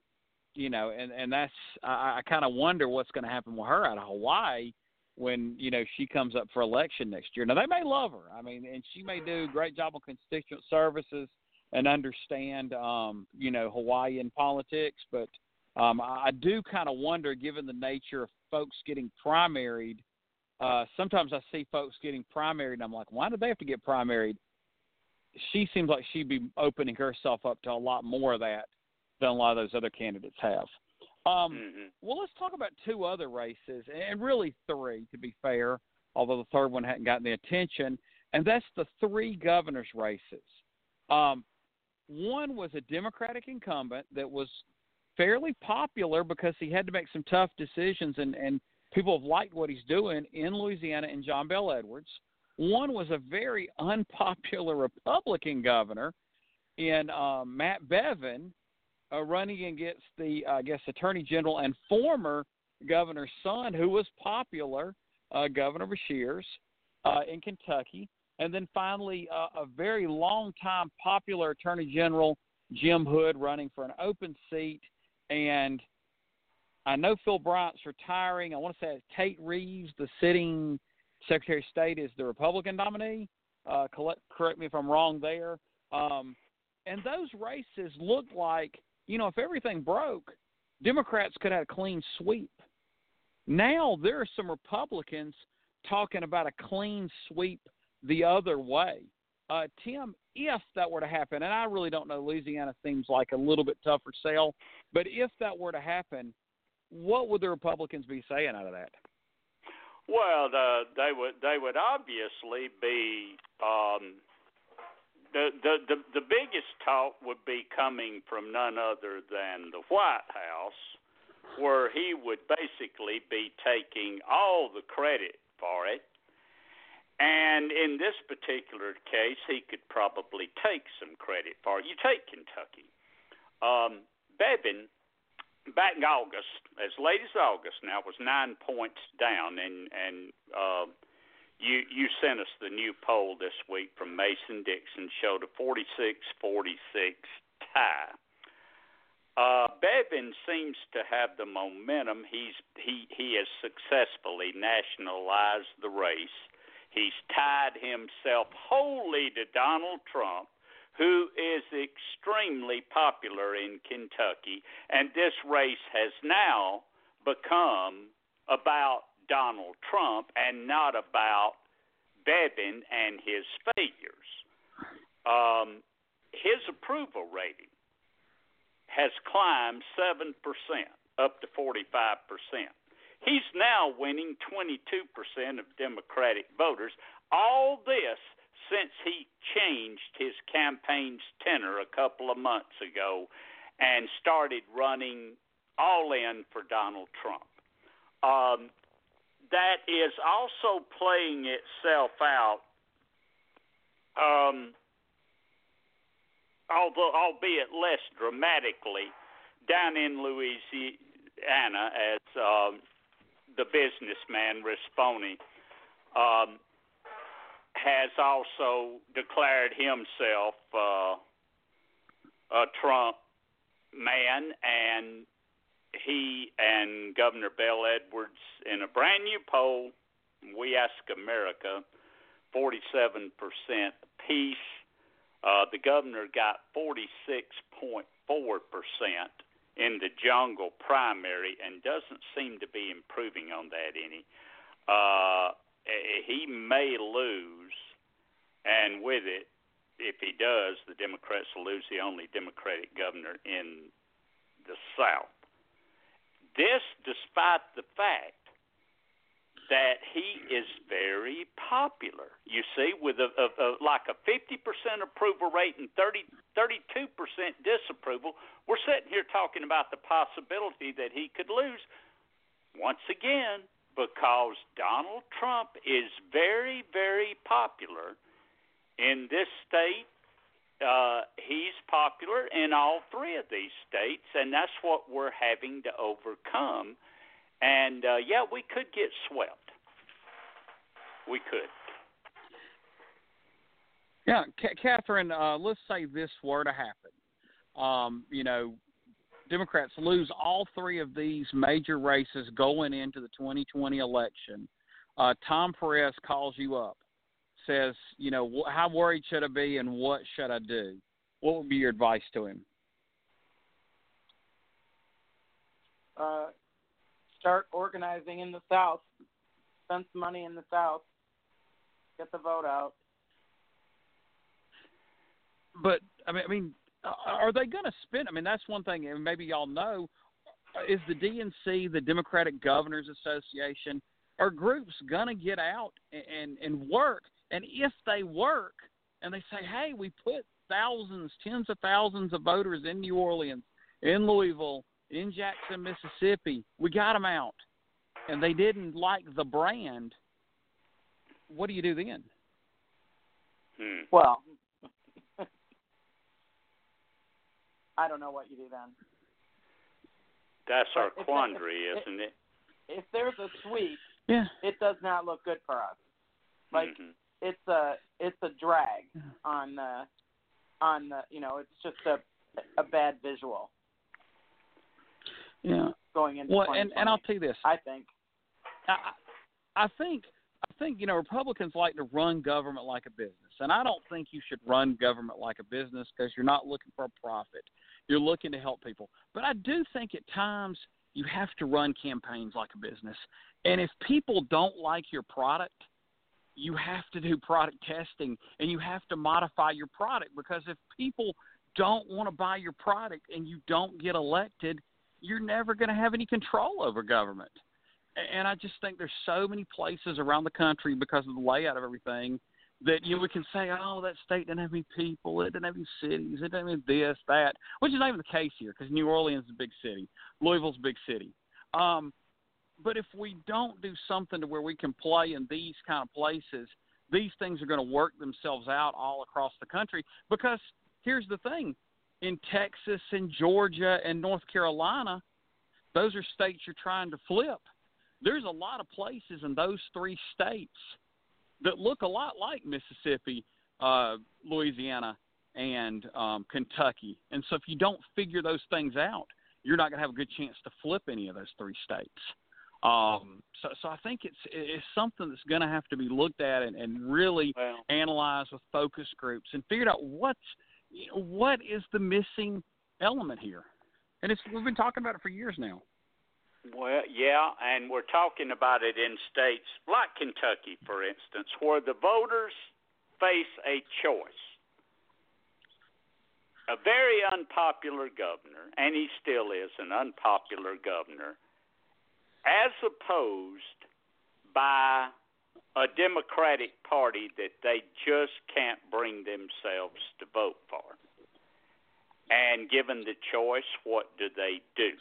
you know, and and that's I, I kind of wonder what's going to happen with her out of Hawaii when you know she comes up for election next year. Now they may love her. I mean, and she may do a great job on constituent services and understand um, you know Hawaiian politics, but um, I, do kind of wonder, given the nature of folks getting primaried. Uh, sometimes I see folks getting primaried, and I'm like, why do they have to get primaried? She seems like she'd be opening herself up to a lot more of that than a lot of those other candidates have. Um, hmm well, let's talk about two other races, and really three, to be fair, although the third one hadn't gotten the attention, and that's the three governors' races. Um, one was a Democratic incumbent that was fairly popular because he had to make some tough decisions, and, and people have liked what he's doing in Louisiana and John Bell Edwards. One was a very (laughs) unpopular Republican governor in um, Matt Bevin, uh, running against the, I guess, Attorney General and former governor's son, who was popular, uh, Governor Beshears uh, in Kentucky. And then finally, uh, a very long time popular Attorney General, Jim Hood, running for an open seat. And I know Phil Bryant's retiring. I want to say Tate Reeves, the sitting Secretary of State, is the Republican nominee. Uh, correct, correct me if I'm wrong there. Um, and those races look like, you know, if everything broke, Democrats could have a clean sweep. Now there are some Republicans talking about a clean sweep the other way. Uh, Tim, if that were to happen, and I really don't know, Louisiana seems like a little bit tougher sell, but if that were to happen, what would the Republicans be saying out of that? Well, the, they would they would obviously be um, the, the the the biggest talk would be coming from none other than the White House, where he would basically be taking all the credit for it. And in this particular case, he could probably take some credit for it. You take Kentucky. Um, Bevin back in August, as late as August now, was nine points down, and and uh, you you sent us the new poll this week from Mason Dixon showed a 46-46 tie. Uh, Bevin seems to have the momentum. He's he he has successfully nationalized the race. He's tied himself wholly to Donald Trump who is extremely popular in Kentucky, and this race has now become about Donald Trump and not about Bevin and his failures. Um, his approval rating has climbed 7% up to 45%. He's now winning 22% of Democratic voters. All this since he changed his campaign's tenor a couple of months ago and started running all in for Donald Trump. Um, that is also playing itself out, um, although albeit less dramatically, down in Louisiana as um, the businessman Rispone um, has also declared himself uh, a Trump man, and he and Governor Bell Edwards, in a brand new poll, We Ask America, 47% apiece. Uh, the governor got 46.4% in the jungle primary and doesn't seem to be improving on that any. Uh, he may lose, and with it, if he does, the Democrats will lose the only Democratic governor in the South. This, despite the fact that he is very popular. You see, with a, a, a like a 50% approval rate and 30, 32% disapproval, we're sitting here talking about the possibility that he could lose. Once again, because Donald Trump is very, very popular in this state. Uh, he's popular in all three of these states, and that's what we're having to overcome. And uh, yeah, we could get swept. We could. Yeah, C- Catherine. Uh, let's say this were to happen. Um, you know, Democrats lose all three of these major races going into the 2020 election, uh, Tom Perez calls you up, says, you know, how worried should I be and what should I do? What would be your advice to him? Uh, start organizing in the South. Spend some money in the South. Get the vote out. But I mean, I mean, are they going to spend? I mean, that's one thing, and maybe y'all know. Is the DNC, the Democratic Governors Association, are groups going to get out and and work? And if they work and they say, "Hey, we put thousands, tens of thousands of voters in New Orleans, in Louisville, in Jackson, Mississippi, we got them out," and they didn't like the brand, what do you do then? Hmm. Well, (laughs) I don't know what you do then. That's But our if quandary, if- isn't it? If there's a sweep, Yeah. it does not look good for us. Like Mhm. It's a it's a drag on the on the you know it's just a a bad visual Yeah. going into Well, and and I'll tell you this. I think I, I think I think you know Republicans like to run government like a business, and I don't think you should run government like a business because you're not looking for a profit. You're looking to help people. But I do think at times you have to run campaigns like a business, and if people don't like your product, you have to do product testing and you have to modify your product because if people don't want to buy your product and you don't get elected, you're never going to have any control over government and I just think there's so many places around the country because of the layout of everything that you know, we can say, oh, that state didn't have any people, it didn't have any cities, it didn't have this, that, which is not even the case here because New Orleans is a big city, Louisville's a big city. Um, but if we don't do something to where we can play in these kind of places, these things are going to work themselves out all across the country. Because here's the thing: in Texas and Georgia and North Carolina, those are states you're trying to flip there's a lot of places in those three states that look a lot like Mississippi, uh, Louisiana, and um, Kentucky. And so if you don't figure those things out, you're not going to have a good chance to flip any of those three states. Um, so, so I think it's it's something that's going to have to be looked at and, and really Well, analyzed with focus groups and figured out what's you know, what is the missing element here. And it's we've been talking about it for years now. Well, yeah, and we're talking about it in states like Kentucky, for instance, where the voters face a choice. A very unpopular governor, and he still is an unpopular governor, as opposed by a Democratic Party that they just can't bring themselves to vote for. And given the choice, what do they do?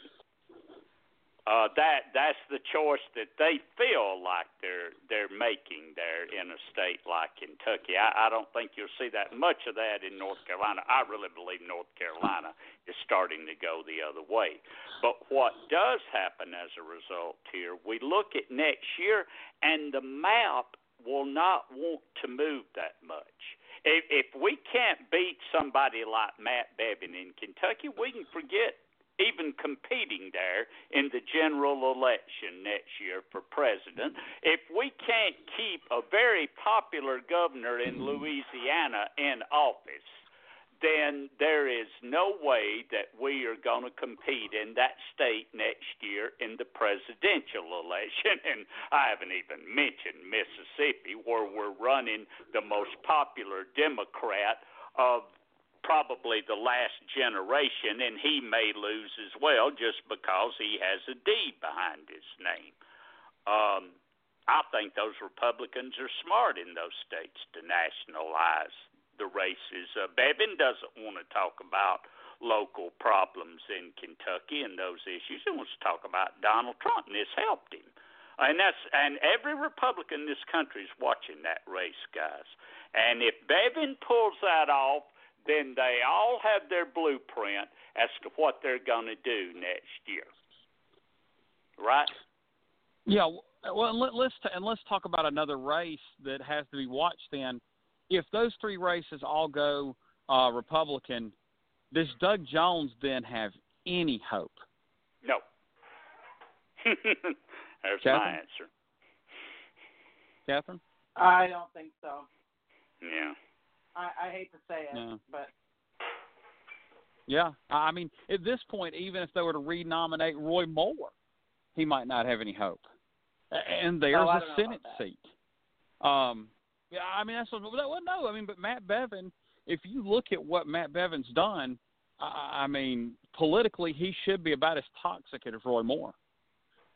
Uh, that that's the choice that they feel like they're they're making there in a state like Kentucky. I, I don't think you'll see that much of that in North Carolina. I really believe North Carolina is starting to go the other way. But what does happen as a result here, we look at next year, and the map will not want to move that much. If, if we can't beat somebody like Matt Bevin in Kentucky, we can forget even competing there in the general election next year for president. If we can't keep a very popular governor in Louisiana in office, then there is no way that we are going to compete in that state next year in the presidential election. (laughs) And I haven't even mentioned Mississippi, where we're running the most popular Democrat of probably the last generation, and he may lose as well just because he has a D behind his name. Um, I think those Republicans are smart in those states to nationalize the races. Uh, Bevin doesn't want to talk about local problems in Kentucky and those issues. He wants to talk about Donald Trump, and this helped him. And that's and every Republican in this country is watching that race, guys. And if Bevin pulls that off, then they all have their blueprint as to what they're going to do next year. Right? Yeah. Well, let, let's t- and let's talk about another race that has to be watched. Then, if those three races all go uh, Republican, does Doug Jones then have any hope? No. (laughs) There's Catherine? my answer. Catherine? I don't think so. Yeah. I, I hate to say it, No. but Yeah, I mean, at this point, even if they were to renominate Roy Moore, he might not have any hope. And there's Oh, a Senate seat. Um, yeah, I mean that's what. Well, no, I mean, but Matt Bevin. If you look at what Matt Bevin's done, I, I mean, politically, he should be about as toxic as Roy Moore.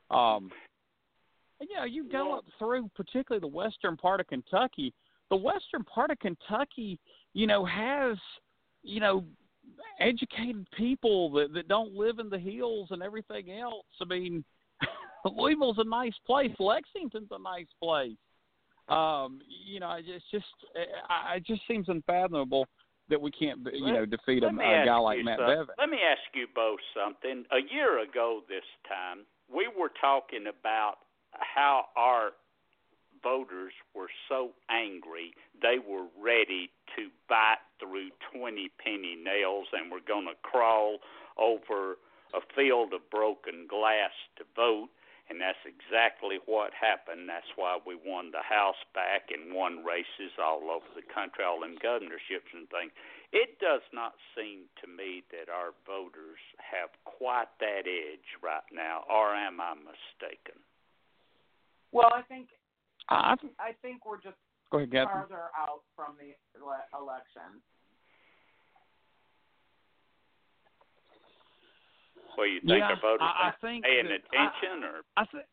Um, and, you know, you go up through, particularly the western part of Kentucky. The western part of Kentucky, you know, has, you know, educated people that that don't live in the hills and everything else. I mean, (laughs) Louisville's a nice place. Lexington's a nice place. Um, you know, it's just it just seems unfathomable that we can't, you know, defeat a, a guy like Matt something. Bevin. Let me ask you both something. A year ago this time, we were talking about how our voters were so angry they were ready to bite through 20 penny nails and were going to crawl over a field of broken glass to vote. And that's exactly what happened. That's why we won the House back and won races all over the country, all in governorships and things. It does not seem to me that our voters have quite that edge right now, or am I mistaken? well, I think I, I think we're just go ahead, Catherine. farther out from the ele- election. Well, you think Yeah, our voters I- I are think paying that- attention, or I think.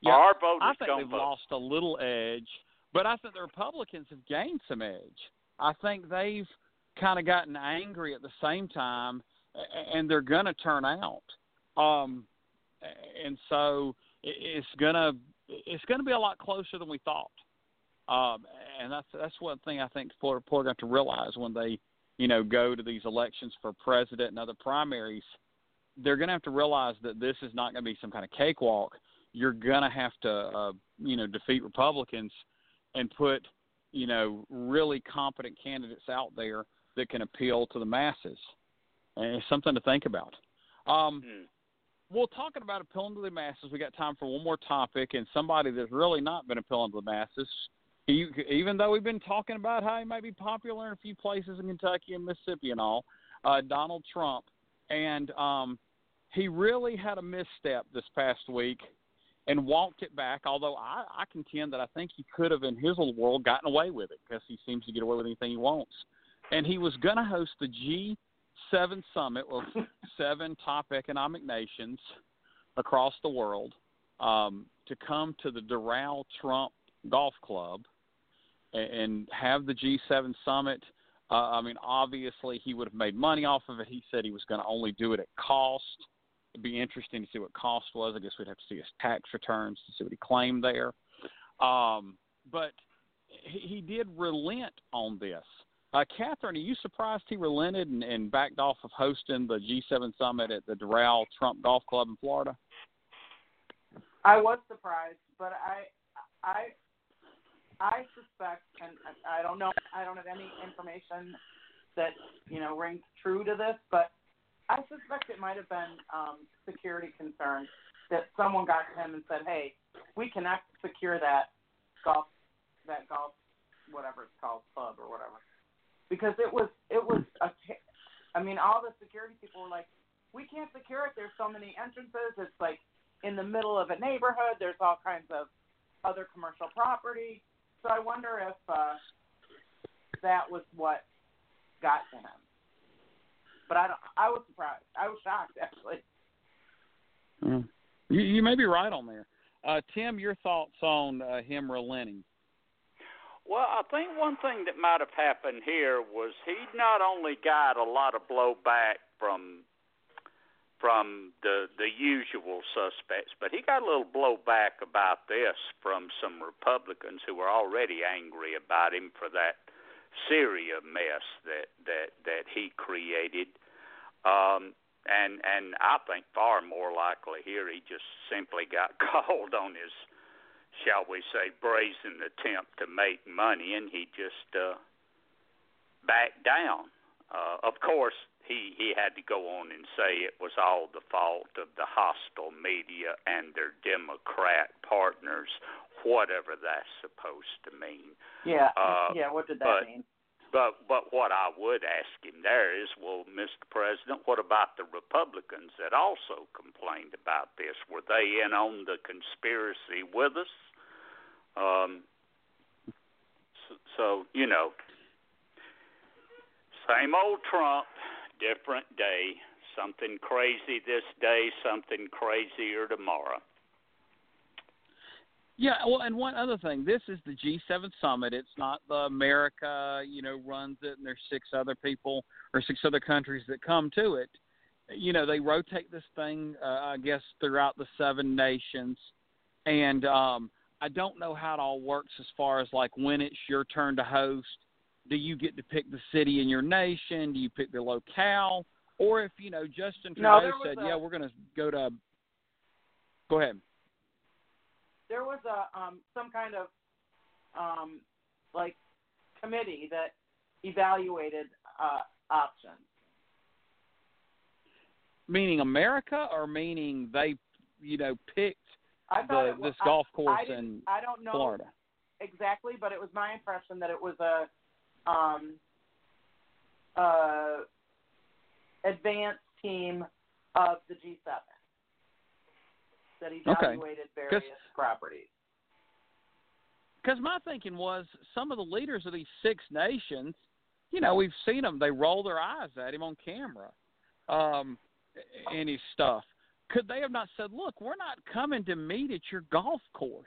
Yeah, our voters I think they've vote? lost a little edge, but I think the Republicans have gained some edge. I think they've kind of gotten angry at the same time, and they're going to turn out. Um, and so it's gonna it's gonna be a lot closer than we thought. Um, and that's that's one thing I think are people are going to realize when they you know go to these elections for president and other primaries. They're going to have to realize that this is not going to be some kind of cakewalk you're gonna have to uh, you know defeat Republicans and put you know really competent candidates out there that can appeal to the masses, and it's something to think about. Um, Hmm. Well, talking about appealing to the masses, we got time for one more topic, and somebody that's really not been appealing to the masses. He, even though we've been talking about how he might be popular in a few places in Kentucky and Mississippi and all, uh, Donald Trump and um, he really had a misstep this past week and walked it back. Although I, I contend that I think he could have, in his little world, gotten away with it because he seems to get away with anything he wants. And he was going to host the G7 summit of (laughs) seven top economic nations across the world um, to come to the Doral Trump Golf Club and, and have the G7 summit. Uh, I mean, obviously, he would have made money off of it. He said he was going to only do it at cost. It'd be interesting to see what cost was. I guess we'd have to see his tax returns to see what he claimed there. Um, but he, he did relent on this. Uh, Catherine, are you surprised he relented and, and backed off of hosting the G7 summit at the Doral Trump Golf Club in Florida? I was surprised, but I, I, I suspect, and I don't know, I don't have any information that you know rings true to this, but I suspect it might have been um, security concerns that someone got to him and said, "Hey, we can secure that golf, that golf, whatever it's called, club or whatever," because it was it was a. I mean, all the security people were like, "We can't secure it. There's so many entrances. It's like in the middle of a neighborhood. There's all kinds of other commercial property." So I wonder if uh, that was what got to him but I don't. I was surprised. I was shocked actually. Mm. You, you may be right on there. Uh, Tim, your thoughts on uh, him relenting? Well, I think one thing that might have happened here was he not only got a lot of blowback from from the the usual suspects, but he got a little blowback about this from some Republicans who were already angry about him for that Syria mess that that that he created. Um, and and I think far more likely here he just simply got (laughs) called on his, shall we say, brazen attempt to make money, and he just uh, backed down. Uh, of course, he he had to go on and say it was all the fault of the hostile media and their Democrat partners whatever that's supposed to mean. Yeah, uh, yeah. What did that but, mean? But but what I would ask him there is, well, Mr. President, what about the Republicans that also complained about this? Were they in on the conspiracy with us? Um, so, so you know, same old Trump, different day. Something crazy this day, something crazier tomorrow. Yeah, well, and one other thing, this is the G7 summit. It's not the America, you know, runs it, and there's six other people or six other countries that come to it. You know, they rotate this thing, uh, I guess, throughout the seven nations, and um, I don't know how it all works as far as like when it's your turn to host. Do you get to pick the city in your nation? Do you pick the locale? Or if you know Justin Trudeau no, said, a... "Yeah, we're going to go to," go ahead there was a um, some kind of um, like committee that evaluated uh, options. Meaning America, or meaning they, you know, picked the, was, this golf course I, I in I don't know Florida. Exactly, but it was my impression that it was a um, uh, advanced team of the G7 that evaluated okay. various properties. Because my thinking was some of the leaders of these six nations, you know, we've seen them; they roll their eyes at him on camera, um, and his stuff. Could they have not said, "Look, we're not coming to meet at your golf course"?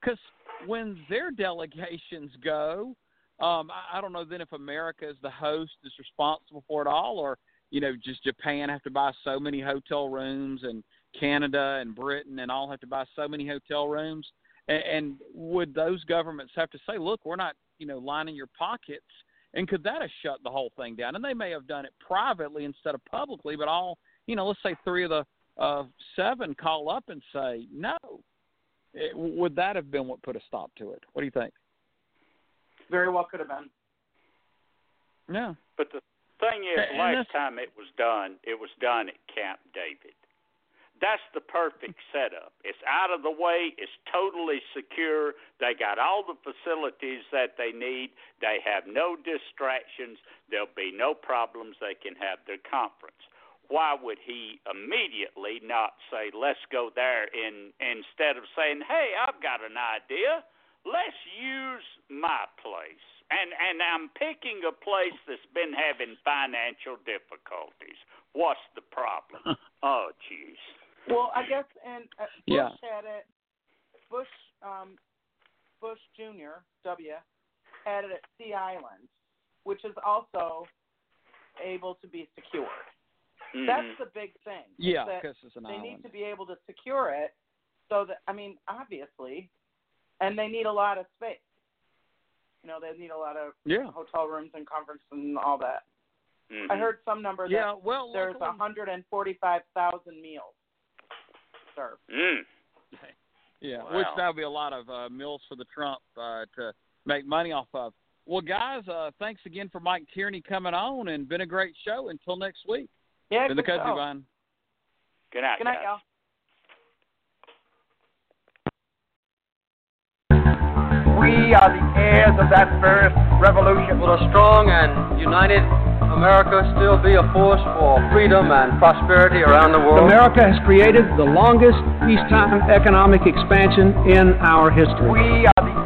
Because when their delegations go, um, I, I don't know then if America as the host is responsible for it all, or you know, just Japan have to buy so many hotel rooms and Canada and Britain and all have to buy so many hotel rooms. And, and would those governments have to say, look, we're not, you know, lining your pockets? And could that have shut the whole thing down? And they may have done it privately instead of publicly, but all, you know, let's say three of the uh, seven call up and say no. It, would that have been what put a stop to it? What do you think? Very well could have been. Yeah. But the thing is, and last time it was done, it was done at Camp David. That's the perfect setup. It's out of the way. It's totally secure. They got all the facilities that they need. They have no distractions. There'll be no problems. They can have their conference. why would he immediately not say, let's go there, in, instead of saying, hey, I've got an idea. Let's use my place. And, and I'm picking a place that's been having financial difficulties. What's the problem? (laughs) oh, jeez. Well, I guess, and uh, Bush Yeah. had it. Bush, um, Bush Jr. W. had it at Sea Island, which is also able to be secured. Mhm. That's the big thing. Yeah, because it's an they island. need to be able to secure it so that I mean, obviously, and they need a lot of space. You know, they need a lot of yeah. hotel rooms and conference and all that. Mhm. I heard some number that Yeah, well, there's luckily- 145,000 meals served. Mm. (laughs) Yeah, Wow. which that would be a lot of uh, mills for the Trump uh, to make money off of. Well, guys, uh, thanks again for Mike Tierney coming on, and been a great show. Until next week. Yeah, Been the good Kudzu show. Vine. Good night, Good night, guys. y'all. We are the heirs of that first revolution. With a strong and united America still be a force for freedom and prosperity around the world? America has created the longest peacetime economic expansion in our history. We are the